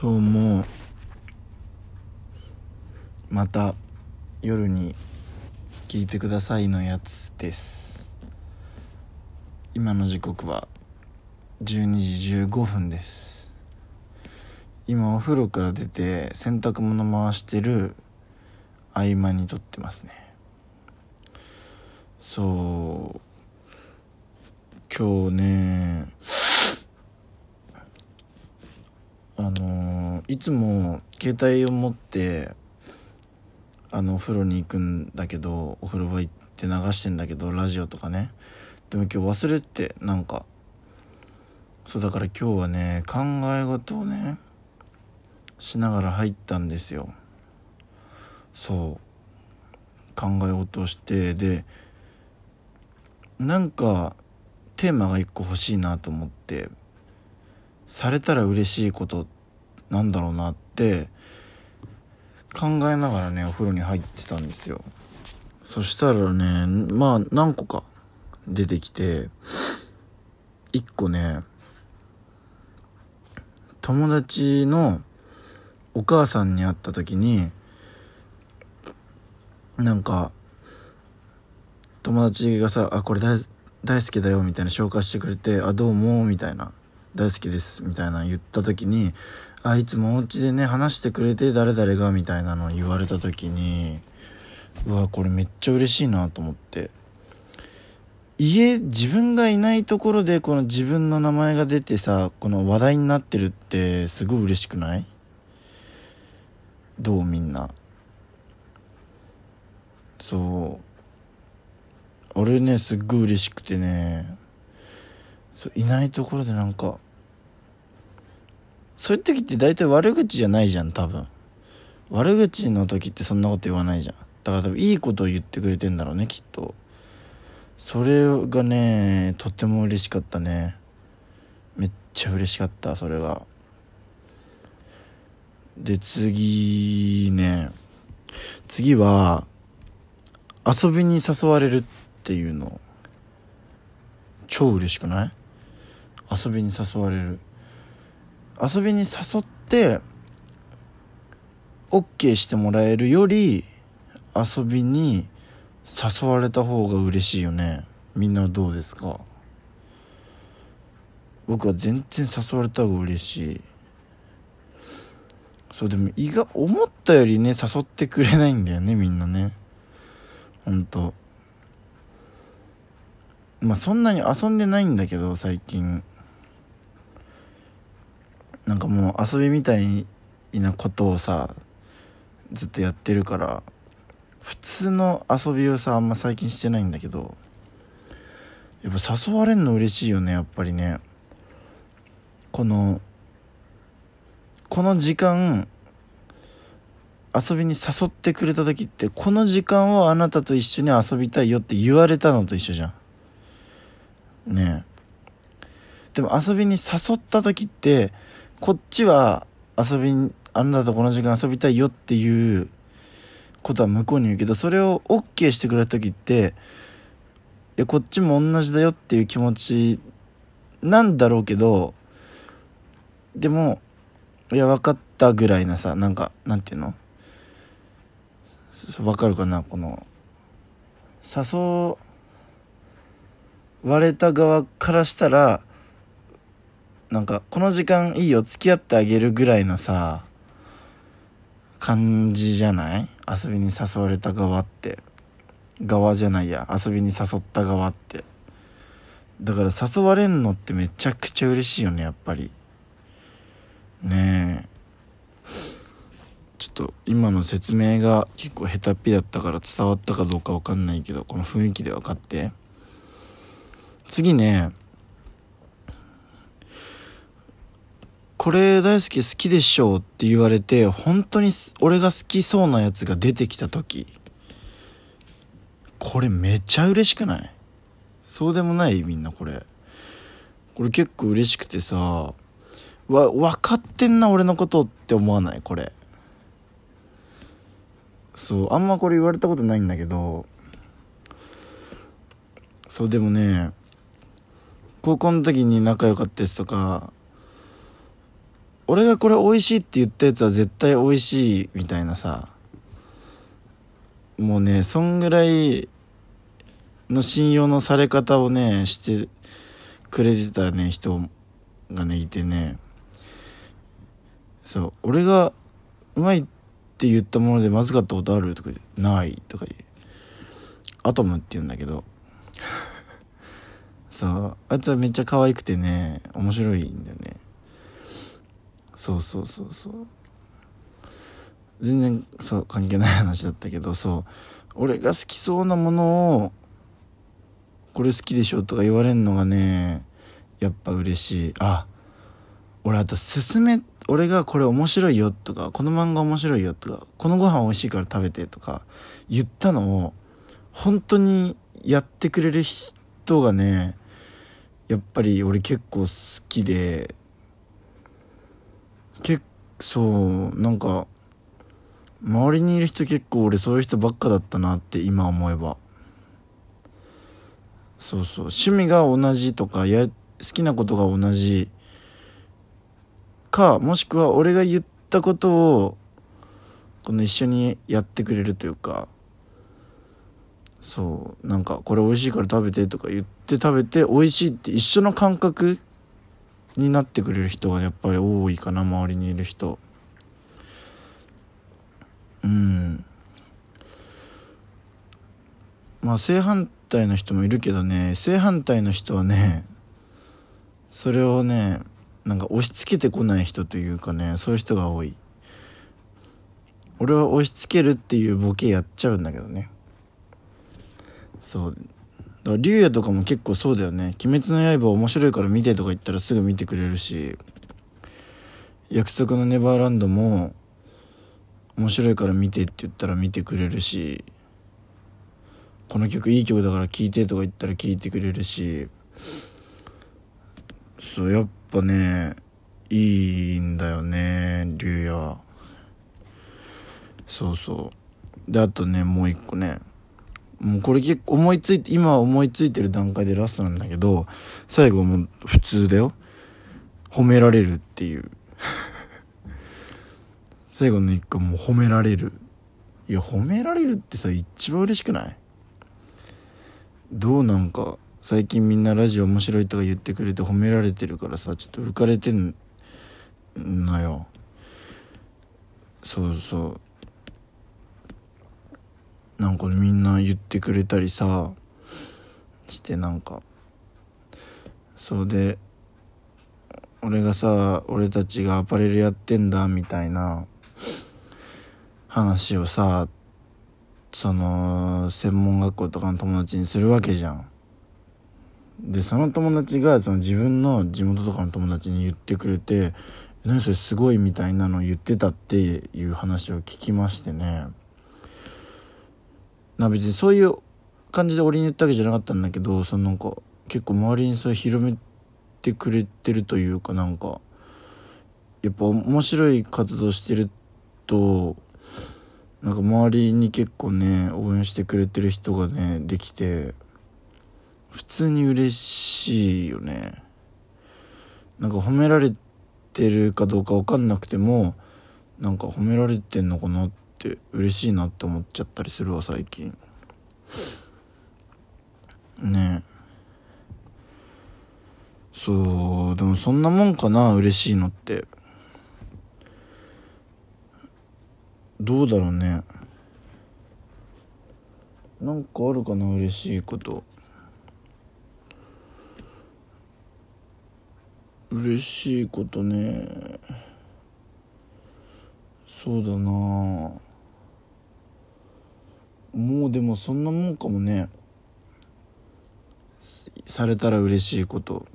どうもまた夜に聞いてくださいのやつです。今の時刻は12時15分です。今お風呂から出て洗濯物回してる合間に撮ってますね。そう。今日ねあのいつも携帯を持ってあのお風呂に行くんだけどお風呂場行って流してんだけどラジオとかね。でも今日忘れてなんか。そうだから今日はね考え事をねしながら入ったんですよ。そう。考え事をしてでなんかテーマが一個欲しいなと思ってされたら嬉しいことってなんだろうなって考えながらねお風呂に入ってたんですよ。そしたらねまあ何個か出てきて一個ね友達のお母さんに会った時になんか友達がさ「あこれ大好きだよ」みたいな紹介してくれて「あどうも」みたいな「大好きです」みたいな言った時に「あいつもお家でね話してくれて誰々が」みたいなのを言われた時にうわこれめっちゃ嬉しいなと思って。家自分がいないところでこの自分の名前が出てさこの話題になってるってすごい嬉しくない？どうみんな？そう。俺ねすっごい嬉しくてね。そういないところでなんかそういう時って大体悪口じゃないじゃん多分。悪口の時ってそんなこと言わないじゃん。だから多分いいことを言ってくれてんだろうねきっと。それがねとっても嬉しかったね。めっちゃ嬉しかったそれがで次ね。次は遊びに誘われるっていうの。超嬉しくない？遊びに誘われる。遊びに誘って OK してもらえるより遊びに誘われた方が嬉しいよね。みんなどうですか？僕は全然誘われた方が嬉しい。そうでも意外思ったよりね誘ってくれないんだよねみんなね。ほんと。まあそんなに遊んでないんだけど最近。なんかもう遊びみたいなことをさずっとやってるから普通の遊びをさあんま最近してないんだけどやっぱ誘われんの嬉しいよねやっぱりね。このこの時間遊びに誘ってくれた時ってこの時間をあなたと一緒に遊びたいよって言われたのと一緒じゃん。ねえ。でも遊びに誘った時ってこっちは遊びにあなたとこの時間遊びたいよっていうことは向こうに言うけどそれを OK してくれた時っていやこっちも同じだよっていう気持ちなんだろうけどでもいや分かったぐらいなさなんかなんていうの？分かるかな？この誘われた側からしたらなんかこの時間いいよ付き合ってあげるぐらいのさ感じじゃない？遊びに誘われた側って。側じゃないや遊びに誘った側って。だから誘われんのってめちゃくちゃ嬉しいよねやっぱり。ねえ。ちょっと今の説明が結構下手っぴだったから伝わったかどうか分かんないけどこの雰囲気で分かって。次ねこれ大好き好きでしょうって言われて本当に俺が好きそうなやつが出てきた時。これめっちゃ嬉しくない？そうでもないみんなこれ。これ結構嬉しくてさわ分かってんな俺のことって思わない？これ。そうあんまこれ言われたことないんだけど。そうでもね高校の時に仲良かったやつとか俺がこれ美味しいって言ったやつは絶対美味しいみたいなさ。もうねそんぐらいの信用のされ方をねしてくれてたね人がねいてね。そう俺がうまいって言ったものでまずかったことあるとか言ってないとか言う。アトムって言うんだけど。そうあいつはめっちゃ可愛くてね面白いんだよね。そうそうそうそう。全然そう関係ない話だったけどそう。俺が好きそうなものをこれ好きでしょとか言われるのがねやっぱ嬉しい。あ俺あと勧め俺がこれ面白いよとかこの漫画面白いよとかこのご飯美味しいから食べてとか言ったのを本当にやってくれる人がねやっぱり俺結構好きでそうなんか周りにいる人結構俺そういう人ばっかだったなって今思えば。そうそう。趣味が同じとかや好きなことが同じかもしくは俺が言ったことをこの一緒にやってくれるというか。そう。なんかこれ美味しいから食べてとか言って食べて美味しいって一緒の感覚になってくれる人がやっぱり多いかな周りにいる人。うん。まあ正反対の人もいるけどね正反対の人はねそれをねなんか押し付けてこない人というかねそういう人が多い。俺は押し付けるっていうボケやっちゃうんだけどね。そう。だから竜也とかも結構そうだよね「鬼滅の刃面白いから見て」とか言ったらすぐ見てくれるし「約束のネバーランド」も面白いから見てって言ったら見てくれるしこの曲いい曲だから聴いてとか言ったら聴いてくれるしそうやっぱねいいんだよね竜也。はそうそう。であとねもう一個ね。もうこれ結構思いついて今思いついてる段階でラストなんだけど最後も普通だよ。褒められるっていう。最後の一個もう褒められる。いや褒められるってさ一番嬉しくない？どうなんか最近みんなラジオ面白いとか言ってくれて褒められてるからさちょっと浮かれてんのよ。そうそう。なんかみんな言ってくれたりさしてなんかそうで俺がさ俺たちがアパレルやってんだみたいな話をさその専門学校とかの友達にするわけじゃん。でその友達がその自分の地元とかの友達に言ってくれて「何それすごい」みたいなのを言ってたっていう話を聞きましてねな別にそういう感じで俺に言ったわけじゃなかったんだけどそのなんか結構周りにそれ広めてくれてるというかなんかやっぱ面白い活動してるとなんか周りに結構ね応援してくれてる人がねできて普通に嬉しいよね。なんか褒められてるかどうか分かんなくてもなんか褒められてんのかなってって嬉しいなって思っちゃったりするわ最近。ね。そうでもそんなもんかな嬉しいのって。どうだろうね。なんかあるかな嬉しいこと。嬉しいことね。そうだな。もうでもそんなもんかもね。されたら嬉しいこと。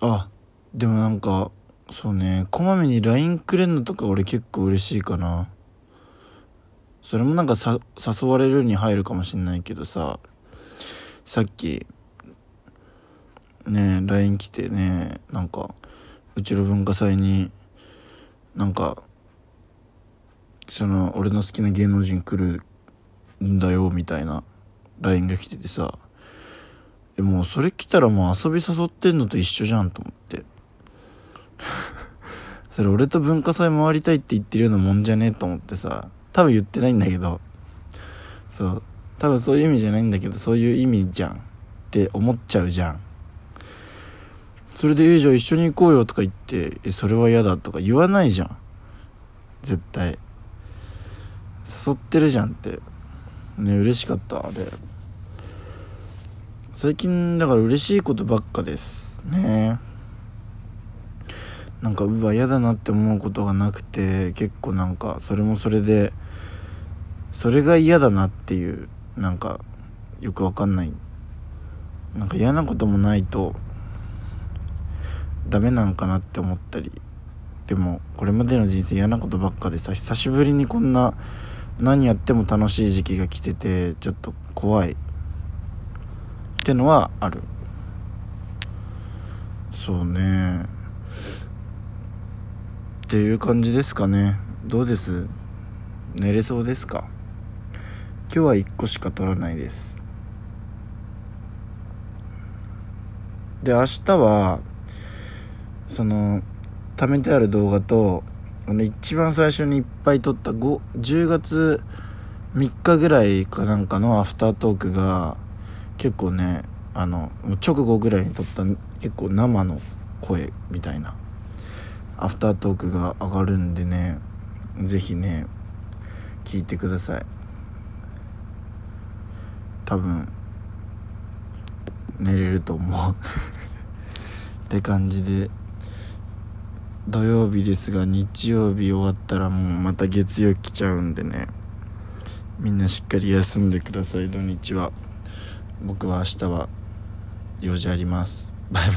あでもなんかそうね。こまめに LINE くれんのとか俺結構嬉しいかな。それもなんかさ誘われるに入るかもしんないけどさ。さっきね LINE 来てねなんかうちの文化祭になんかその俺の好きな芸能人来るんだよみたいな LINE が来ててさえもうそれ来たらもう遊び誘ってんのと一緒じゃんと思って。それ俺と文化祭回りたいって言ってるようなもんじゃねえと思ってさ多分言ってないんだけど。そう。多分そういう意味じゃないんだけどそういう意味じゃんって思っちゃうじゃん。それで「えじゃあ一緒に行こうよ」とか言って「それは嫌だ」とか言わないじゃん。絶対。誘ってるじゃんって。ね嬉しかったあれ。最近だから嬉しいことばっかです。ね。なんかうわ嫌だなって思うことがなくて結構なんかそれもそれでそれが嫌だなっていうなんかよくわかんない。なんか嫌なこともないとダメなんかなって思ったり。でもこれまでの人生嫌なことばっかでさ久しぶりにこんな何やっても楽しい時期が来ててちょっと怖い。ってのはある。そうね。っていう感じですかね。どうです？寝れそうですか？今日は1個しか取らないです。で明日はその貯めてある動画とあの一番最初にいっぱい撮った5 10月3日ぐらいかなんかのアフタートークが結構ねあの直後ぐらいに撮った結構生の声みたいなアフタートークが上がるんでね是非ね聞いてください。多分寝れると思う。って感じで。土曜日ですが日曜日終わったらもうまた月曜来ちゃうんでね。みんなしっかり休んでください土日は。僕は明日は用事あります。バイバイ。